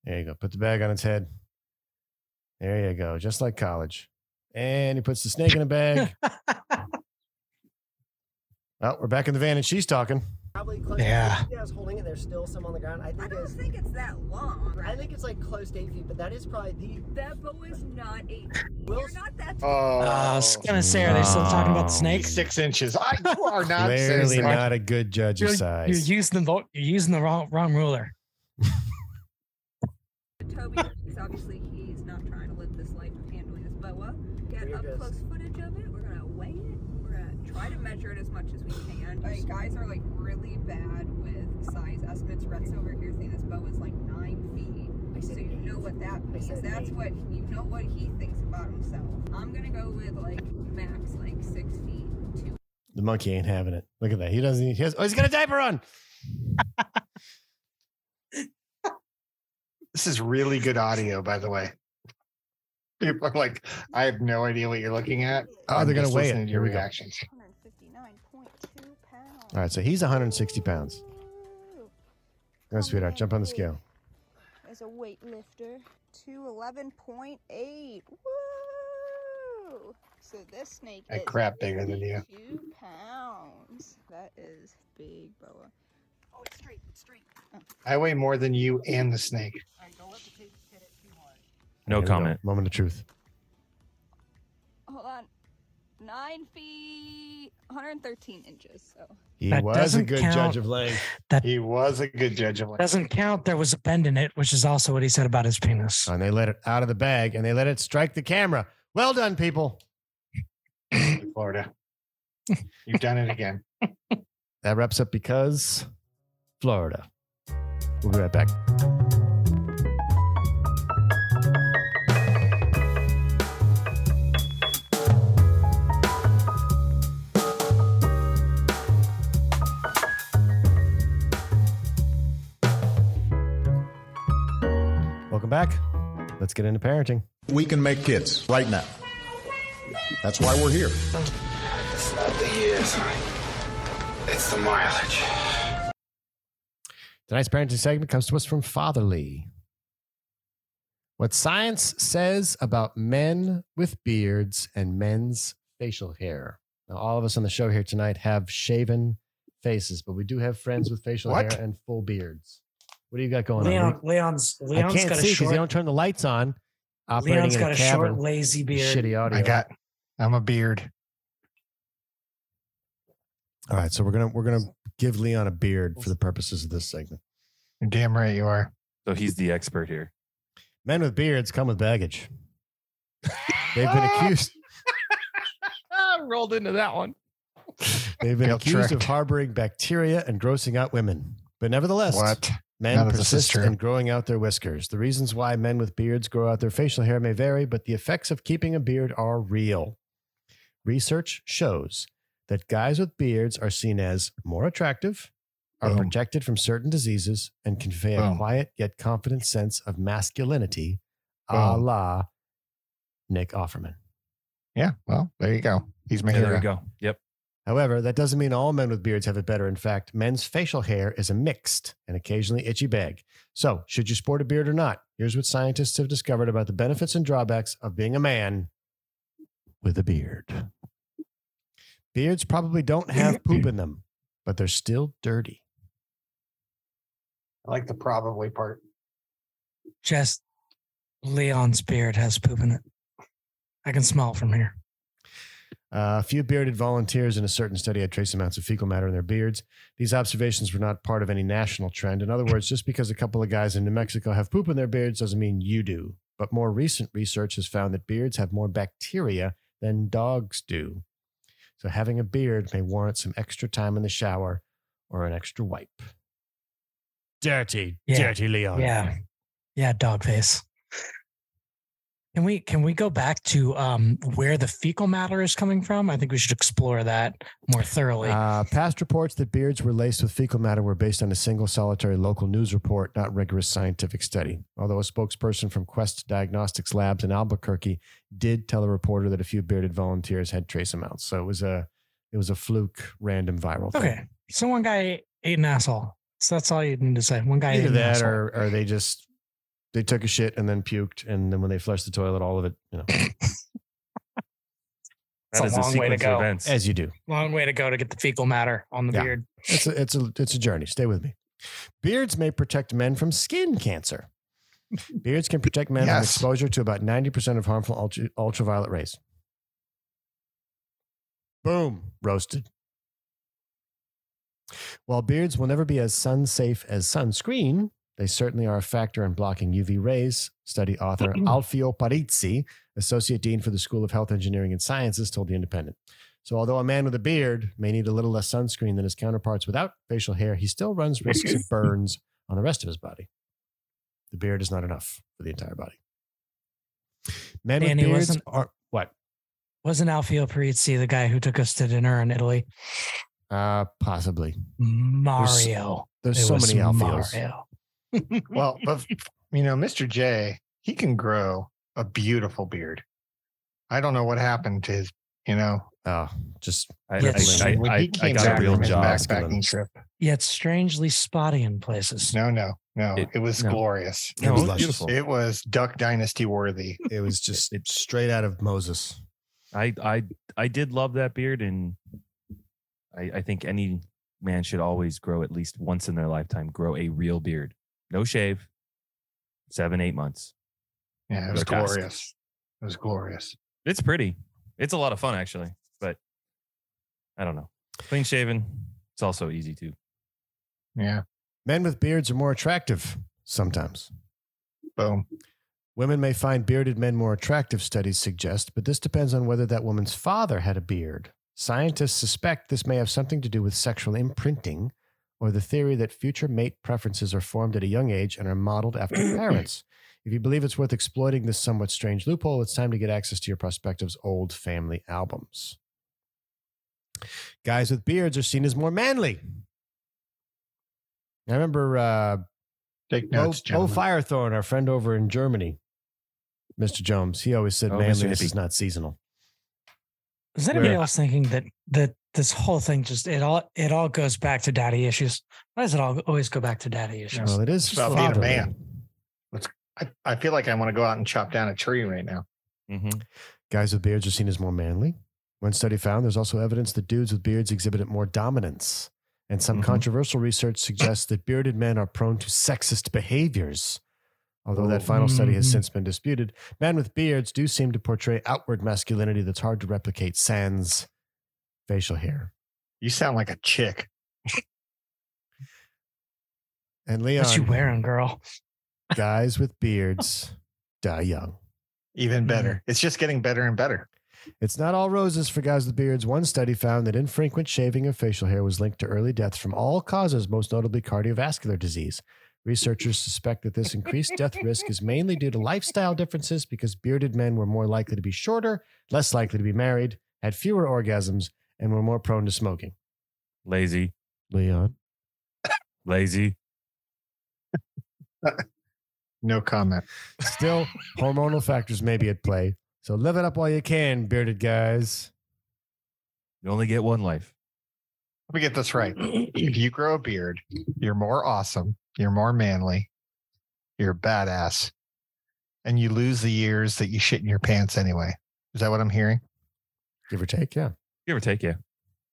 There you go. Put the bag on its head. There you go. Just like college. And he puts the snake in a bag. [LAUGHS] oh, we're back in the van and she's talking. Probably close. Yeah. I was holding it. There's still some on the ground. I think I don't was. think it's that long. I think it's like close to eight feet, but that is probably the. That bow is not eight. feet. Will- You're not that. Oh, Uh, I was gonna say, are they still talking about the snake? six inches. I, you are not Clearly not a good judge You're, of you're size. using the vo- you're using the wrong wrong ruler. Toby, because obviously he's not trying to live this life of handling this boa. Get up close footage of it. We're gonna weigh it. We're gonna try to measure it as much as we can. Like guys are like really bad with size estimates. Rhett's over here saying this bow is like nine feet. I So said you know what that I means. That's eight. what you know what he thinks about himself. I'm gonna go with like max like six feet. Two. The monkey ain't having it. Look at that. He doesn't. He has, oh, he's got a diaper on. [LAUGHS] This is really good audio, by the way. People are like, I have no idea what you're looking at. Oh, I'm they're gonna just weigh it. listening to Here your reactions. go. Reactions. 159.2 pounds. All right. So he's 160 pounds. Go, oh, sweetheart. Jump on the scale. As a weightlifter, 211.8. Woo! So this snake A is crap bigger than you. Two pounds. That is big, boa. Oh, it's straight. It's straight. Oh. I weigh more than you and the snake. All right, don't let the tape hit it too hard. No Here comment. Moment of truth. Hold on. Nine feet, 113 inches. So He That was a doesn't good count. judge of length. That He was a good judge of length. Doesn't count. There was a bend in it, which is also what he said about his penis. And they let it out of the bag and they let it strike the camera. Well done, people. Florida. You've done it again. [LAUGHS] That wraps up because Florida. We'll be right back. Back. Let's get into parenting. We can make kids right now. That's why we're here. It's not the years, it's the mileage. Tonight's parenting segment comes to us from Fatherly. What science says about men with beards and men's facial hair. Now, all of us on the show here tonight have shaven faces, but we do have friends with facial What? hair and full beards. What do you got going on? Leon, on? Leon's I Leon's can't got see a because short. they don't turn the lights on. Operating Leon's in got a a short, lazy beard. Shitty audio. I got, I'm a beard. All right, so we're gonna we're gonna give Leon a beard for the purposes of this segment. You're damn right you are. So he's the expert here. Men with beards come with baggage. They've been ah! accused. [LAUGHS] rolled into that one. They've been Feel accused of harboring bacteria and grossing out women. But nevertheless, What? Men None of persist in growing out their whiskers. The reasons why men with beards grow out their facial hair may vary, but the effects of keeping a beard are real. Research shows that guys with beards are seen as more attractive, are Boom. protected from certain diseases, and convey a quiet yet confident sense of masculinity, a la Nick Offerman. Yeah. Well, there you go. He's Yeah, there we Mahira. go. Yep. However, that doesn't mean all men with beards have it better. In fact, men's facial hair is a mixed and occasionally itchy bag. So, should you sport a beard or not? Here's what scientists have discovered about the benefits and drawbacks of being a man with a beard. Beards probably don't have [CLEARS THROAT] poop in them, but they're still dirty. I like the probably part. Just Leon's beard has poop in it. I can smell it from here. Uh, a few bearded volunteers in a certain study had trace amounts of fecal matter in their beards. These observations were not part of any national trend. In other words, just because a couple of guys in New Mexico have poop in their beards doesn't mean you do. But more recent research has found that beards have more bacteria than dogs do. So having a beard may warrant some extra time in the shower or an extra wipe. Dirty, Yeah. dirty Leon. Yeah. Yeah, dog face. Can we can we go back to um where the fecal matter is coming from? I think we should explore that more thoroughly. Uh, past reports that beards were laced with fecal matter were based on a single solitary local news report, not rigorous scientific study. Although a spokesperson from Quest Diagnostics Labs in Albuquerque did tell a reporter that a few bearded volunteers had trace amounts, so it was a it was a fluke, random viral thing. okay. So one guy ate an asshole. So that's all you need to say. One guy ate Either an that, asshole. or or they just they took a shit and then puked, and then when they flushed the toilet, all of it, you know, [LAUGHS] It's a is a long way to sequence of go. events. as you do. Long way to go to get the fecal matter on the Yeah. beard. It's a, it's a it's a journey. Stay with me. Beards may protect men from skin cancer. Beards can protect men from exposure to about 90% of harmful ultra, ultraviolet rays. Boom, roasted. While beards will never be as sun safe as sunscreen, they certainly are a factor in blocking UV rays. Study author Alfio Parisi, Associate Dean for the School of Health Engineering and Sciences, told The Independent. So, although a man with a beard may need a little less sunscreen than his counterparts without facial hair, he still runs risks of burns on the rest of his body. The beard is not enough for the entire body. Men Danny, with beards wasn't- are what? Wasn't Alfio Parisi the guy who took us to dinner in Italy? Uh, possibly. Mario. There's It so many Alfios. Mario. Well, but you know, Mr. J, he can grow a beautiful beard. I don't know what happened to his, you know, Oh, just I, Yeah, I, I, I, he I came got back a real from his job. backpacking trip. Yet strangely spotty in places. No, no, no. It, It- was no. glorious. It was No, luscious. beautiful. It was Duck Dynasty worthy. It was just it, straight out of Moses. I I I did love that beard, and I I think any man should always grow at least once in their lifetime. Grow a real beard, no shave, seven eight months. Yeah, it was Grotesque. glorious. It was glorious. It's pretty. It's a lot of fun actually, but I don't know. Clean shaven. It's also easy too. Yeah. Men with beards are more attractive sometimes. Boom. Women may find bearded men more attractive, studies suggest, but this depends on whether that woman's father had a beard. Scientists suspect this may have something to do with sexual imprinting or the theory that future mate preferences are formed at a young age and are modeled after [CLEARS THROAT] parents. If you believe it's worth exploiting this somewhat strange loophole, it's time to get access to your prospective's old family albums. Guys with beards are seen as more manly. I remember uh, Take notes, Bo gentlemen. Firethorn, our friend over in Germany, Mr. Jones, he always said Oh, manliness is not seasonal. Is anybody Where- else thinking that that this whole thing just it all it all goes back to daddy issues? Why does it all always go back to daddy issues? Well, it is It's about being a fatherly. man. I, I feel like I want to go out and chop down a tree right now. Mm-hmm. Guys with beards are seen as more manly. One study found there's also evidence that dudes with beards exhibited more dominance. And some Mhm. controversial research suggests that bearded men are prone to sexist behaviors. Although that final study has since been disputed, men with beards do seem to portray outward masculinity that's hard to replicate sans facial hair. You sound like a chick. And Leon, What you wearing, girl? [LAUGHS] guys with beards die young. Even mm-hmm. better. It's just getting better and better. It's not all roses for guys with beards. One study found that infrequent shaving of facial hair was linked to early deaths from all causes, most notably cardiovascular disease. Researchers suspect that this increased death risk is mainly due to lifestyle differences because bearded men were more likely to be shorter, less likely to be married, had fewer orgasms, and were more prone to smoking. Lazy, Leon. lazy. [LAUGHS] No comment. Still, hormonal factors may be at play. So live it up while you can, bearded guys. You only get one life. Let me get this right. if you grow a beard, you're more awesome, you're more manly, you're a badass, and you lose the years that you shit in your pants anyway. Is that what I'm hearing? Give or take, yeah. Give or take, yeah.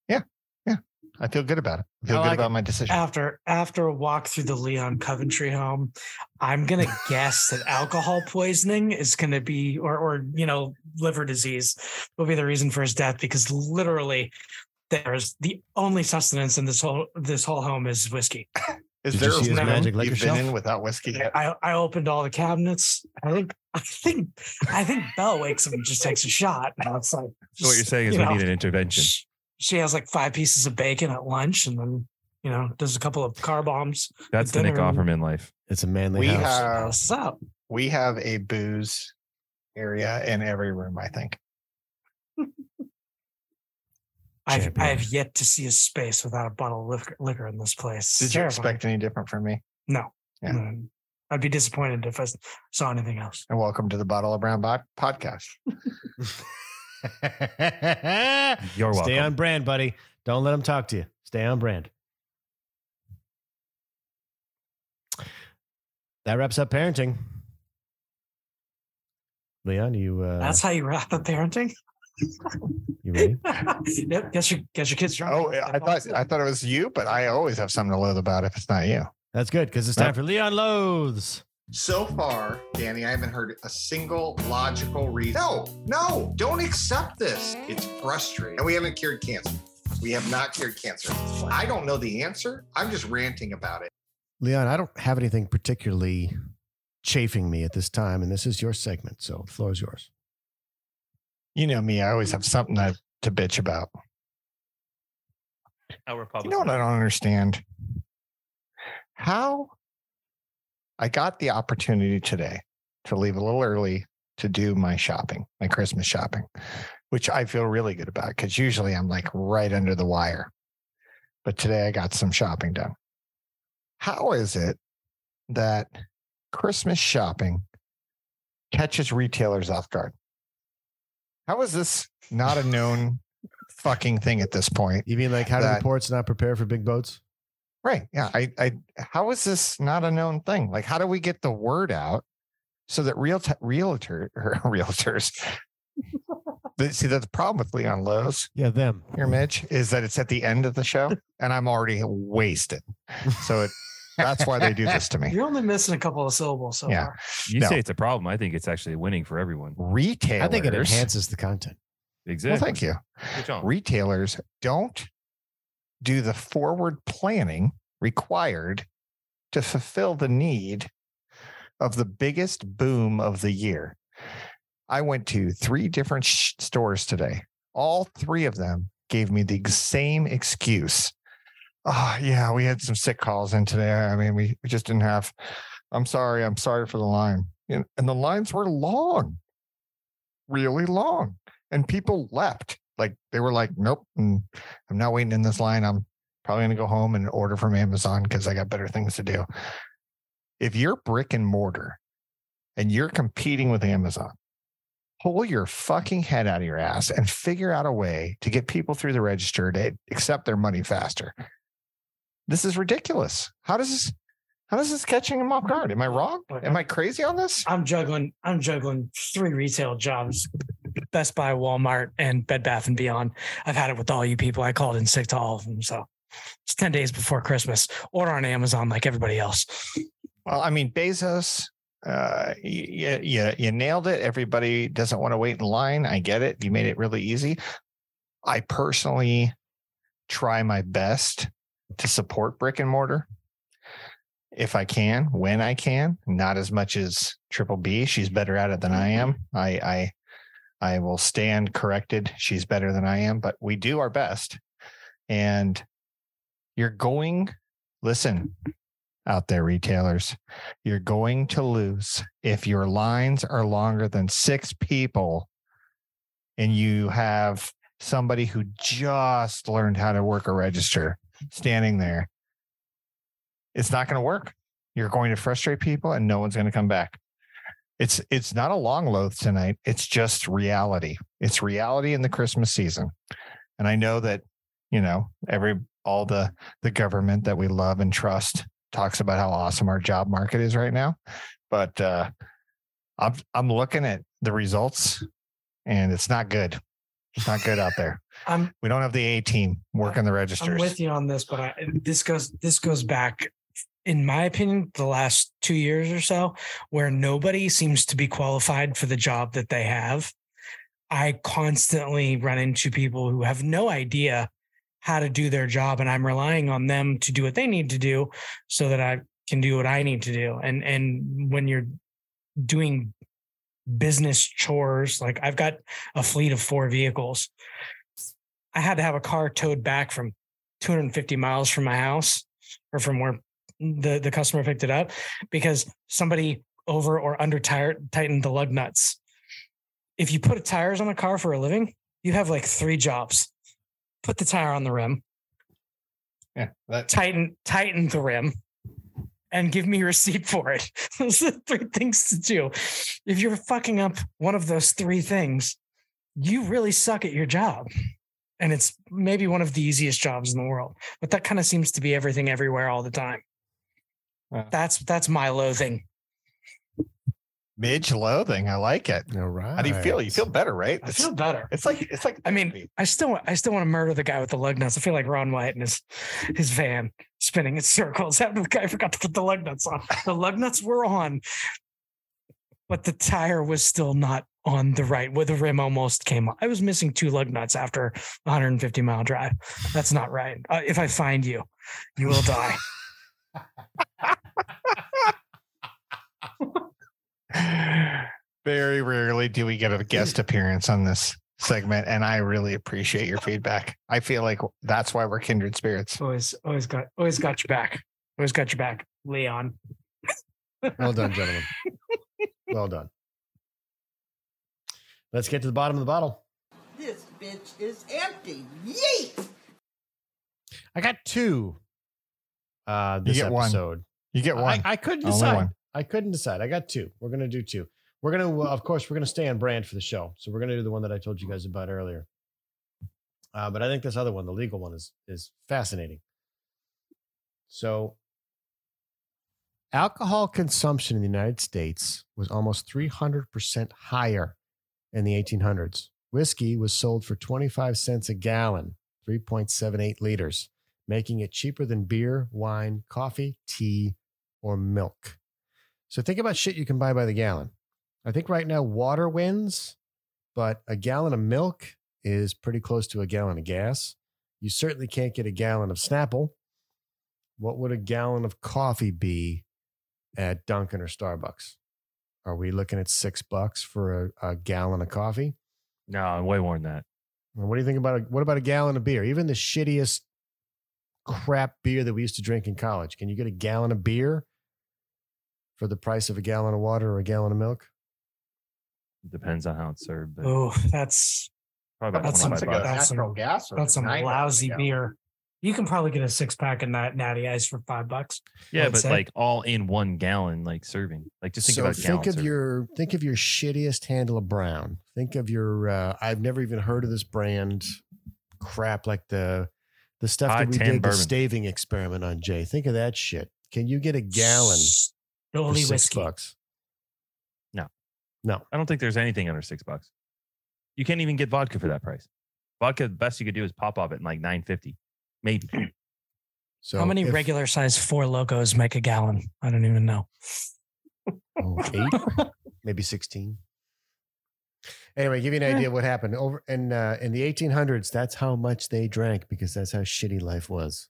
Yeah. Yeah. I feel good about it. I feel I good about my decision. After after a walk through the Leon Coventry home, I'm gonna guess that alcohol poisoning is gonna be or or you know liver disease will be the reason for his death because literally there's the only sustenance in this whole this whole home is whiskey. [LAUGHS] Is Did there you a see his room magic liquor you've shelf? been in without whiskey yet? I I opened all the cabinets. I think I think I think Belle wakes up and just takes a shot. And it's like So what you're saying is you we know, need an intervention. sh- She has like five pieces of bacon at lunch, and then you know does a couple of car bombs. That's the Nick dinner and- Offerman life. It's a manly We house. have What's up? we have a booze area in every room, I think. I've, I've yet to see a space without a bottle of liquor, liquor in this place. It's Did you terrifying. expect any different from me? No. Yeah. Mm. I'd be disappointed if I saw anything else. And welcome to the Bottle of Brown Bo- podcast. [LAUGHS] You're welcome. Stay on brand, buddy. Don't let them talk to you. Stay on brand. That wraps up parenting. Leon, you uh, That's how you wrap up parenting. You ready? [LAUGHS] yep. Guess your guess your kids drunk. Oh, I thought I thought it was you, but I always have something to loathe about if it's not you. That's good because it's time for Leon Loathes. So far, Danny, I haven't heard a single logical reason. No, no, don't accept this. It's frustrating. And we haven't cured cancer. We have not cured cancer. I don't know the answer. I'm just ranting about it. Leon, I don't have anything particularly chafing me at this time, and this is your segment, so the floor is yours. You know me, I always have something to, to bitch about. How You know what I don't understand? How I got the opportunity today to leave a little early to do my shopping, my Christmas shopping, which I feel really good about because usually I'm like right under the wire. But today I got some shopping done. How is it that Christmas shopping catches retailers off guard? How is this not a known fucking thing at this point? You mean like how do the ports not prepare for big boats? Right. Yeah. I, I, how is this not a known thing? Like, how do we get the word out so that real realtor or [LAUGHS] er, realtors, see, that's the problem with Leon Lowe's Yeah, them. here, Mitch, is that it's at the end of the show and I'm already wasted. So it, that's why they do this to me. You're only missing a couple of syllables so Yeah. far. You No. say it's a problem. I think it's actually winning for everyone. Retailers. I think it enhances the content. Exactly. Well, thank you. Retailers don't do the forward planning required to fulfill the need of the biggest boom of the year. I went to three different sh- stores today. All three of them gave me the same excuse. Oh, yeah, we had some sick calls in today. I mean, we, we just didn't have. I'm sorry. I'm sorry for the line. And, and the lines were long, really long. And people left. Like they were like, nope, mm, I'm not waiting in this line. I'm probably going to go home and order from Amazon because I got better things to do. If you're brick and mortar and you're competing with Amazon, pull your fucking head out of your ass and figure out a way to get people through the register to accept their money faster. This is ridiculous. How does this? How is this catching them off guard? Am I wrong? Am I crazy on this? I'm juggling. I'm juggling three retail jobs: Best Buy, Walmart, and Bed Bath and Beyond. I've had it with all you people. I called in sick to all of them. So it's ten days before Christmas. Order on Amazon like everybody else. Well, I mean, Bezos, uh, you, you, you nailed it. Everybody doesn't want to wait in line. I get it. You made it really easy. I personally try my best to support brick and mortar if I can, when I can, not as much as Triple B. She's better at it than I mm-hmm. am. I, I, I will stand corrected. She's better than I am, but we do our best. And you're going, listen, out there, retailers, you're going to lose if your lines are longer than six people and you have somebody who just learned how to work a register standing there. It's not going to work. You're going to frustrate people and no one's going to come back. It's it's not a long loath tonight. It's just reality. It's reality in the Christmas season. And I know that, you know, every all the the government that we love and trust talks about how awesome our job market is right now. But uh I'm I'm looking at the results and it's not good. It's not good out there. I'm We don't have the A team working the registers. I'm with you on this, but I, this goes this goes back, in my opinion, the last two years or so, where nobody seems to be qualified for the job that they have. I constantly run into people who have no idea how to do their job, and I'm relying on them to do what they need to do, so that I can do what I need to do. And and when you're doing business chores, like I've got a fleet of four vehicles. I had to have a car towed back from 250 miles from my house or from where the, the customer picked it up because somebody over or under tire tightened the lug nuts. If you put tires on a car for a living, you have like three jobs. Put the tire on the rim, yeah, that, tighten tighten the rim, and give me a receipt for it. [LAUGHS] Those are three things to do. If you're fucking up one of those three things, you really suck at your job. And it's maybe one of the easiest jobs in the world. But that kind of seems to be everything everywhere all the time. Wow. That's that's my loathing. Midge loathing. I like it. All right. How do you feel? You feel better, right? I feel better. It's like it's like I mean, I still I still want to murder the guy with the lug nuts. I feel like Ron White and his his van spinning in circles [LAUGHS] after the guy forgot to put the lug nuts on. The lug nuts were on, but the tire was still not on the right where the rim almost came off. I was missing two lug nuts after 150 mile drive. That's not right. Uh, if I find you, you will die. [LAUGHS] Very rarely do we get a guest appearance on this segment, and I really appreciate your feedback. I feel like that's why we're kindred spirits. Always, always got, always got your back. Always got your back, Leon. Well done, gentlemen. [LAUGHS] well done. Let's get to the bottom of the bottle. This bitch is empty. Yeet! I got two. Uh, this You get one. episode. You get one. I, I couldn't Only decide. one. I couldn't decide. I got two. We're gonna do two. We're gonna, uh, of course, we're gonna stay on brand for the show. So we're gonna do the one that I told you guys about earlier. Uh, but I think this other one, the legal one, is is fascinating. So, alcohol consumption in the United States was almost 300% higher in the 1800s. Whiskey was sold for 25 cents a gallon, 3.78 liters, making it cheaper than beer, wine, coffee, tea, or milk. So think about shit you can buy by the gallon. I think right now water wins, but a gallon of milk is pretty close to a gallon of gas. You certainly can't get a gallon of Snapple. What would a gallon of coffee be at Dunkin' or Starbucks? Are we looking at six bucks for a, a gallon of coffee? No, way more than that. And what do you think about a, what about a gallon of beer? Even the shittiest crap beer that we used to drink in college. Can you get a gallon of beer for the price of a gallon of water or a gallon of milk? Depends on how it's served. But Oh, that's probably about that's some, 25 bucks. that's some, gas or that's some lousy beer. You can probably get a six pack of nat- natty ice for five bucks. Yeah, but say. like all in one gallon, like serving. Like just think so about think of serving. your think of your shittiest handle of brown. Think of your uh, I've never even heard of this brand crap like the the stuff High that we 10 did the staving experiment on Jay. Think of that shit. Can you get a gallon for Stoli six whiskey. bucks? No. No. I don't think there's anything under six bucks. You can't even get vodka for that price. Vodka, the best you could do is pop off it in like nine fifty, maybe. So How many if- regular size Four Lokos make a gallon? I don't even know. Oh, eight, [LAUGHS] maybe sixteen. Anyway, give you an idea of what happened over in uh, in the 1800s. That's how much they drank because that's how shitty life was.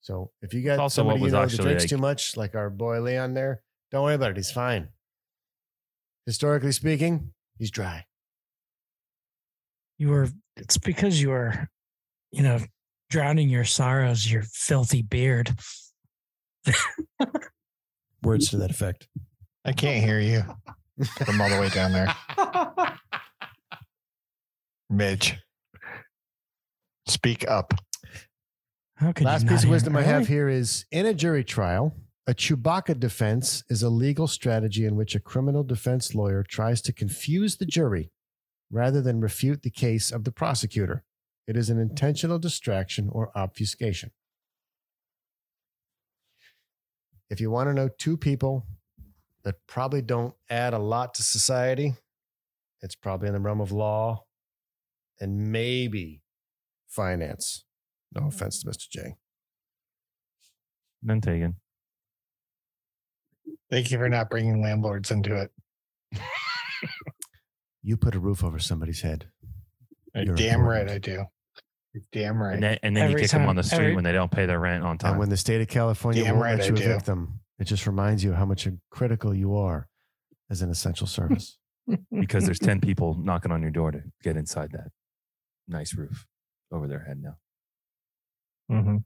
So if you got also what somebody you know that drinks like- too much, like our boy Leon there, don't worry about it. He's fine. Historically speaking, he's dry. You were. It's because you were, you know, drowning your sorrows, your filthy beard. [LAUGHS] Words to that effect. I can't hear you from all the way down there. [LAUGHS] Midge. Speak up. How could Last you piece of hear- wisdom I have here is in a jury trial, A Chewbacca defense is a legal strategy in which a criminal defense lawyer tries to confuse the jury rather than refute the case of the prosecutor. It is an intentional distraction or obfuscation. If you want to know two people that probably don't add a lot to society, it's probably in the realm of law and maybe finance. No offense to Mr. J. None taken. Thank you for not bringing landlords into it. You put a roof over somebody's head. You're damn right. I do. You're damn right. And then, and then you Every kick them on the street every- when they don't pay their rent on time. And when the state of California Damn won't right let you do. evict them, it just reminds you how much critical you are as an essential service. [LAUGHS] because there's 10 [LAUGHS] people knocking on your door to get inside that nice roof over their head now. Mm-hmm. I'm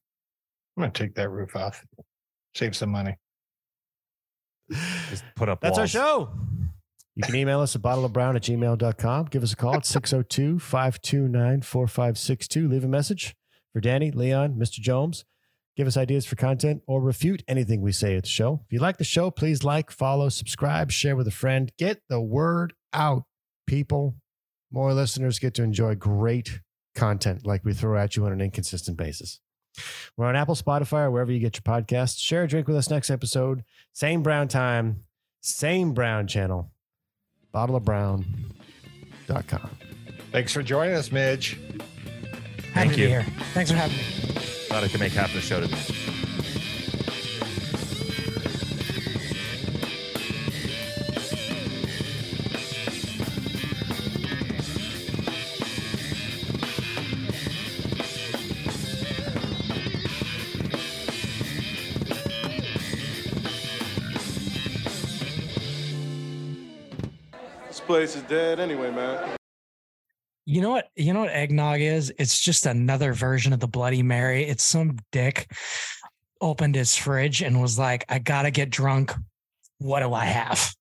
gonna take that roof off. Save some money. Just put up That's our show. You can email us at bottleofbrown at gmail.com. Give us a call at 602 529 4562. Leave a message for Danny, Leon, Mr. Jones. Give us ideas for content or refute anything we say at the show. If you like the show, please like, follow, subscribe, share with a friend. Get the word out, people. More listeners get to enjoy great content like we throw at you on an inconsistent basis. We're on Apple, Spotify, or wherever you get your podcasts. Share a drink with us next episode. Same brown time, same brown channel. Bottleofbrown.com. Thanks for joining us, Midge. Happy Thank you. here. Thanks for having me. Thought I could make half the show today. Place is dead anyway, man. You know what? You know what eggnog is? It's just another version of the Bloody Mary. It's some dick opened his fridge and was like, "I gotta get drunk. What do I have?"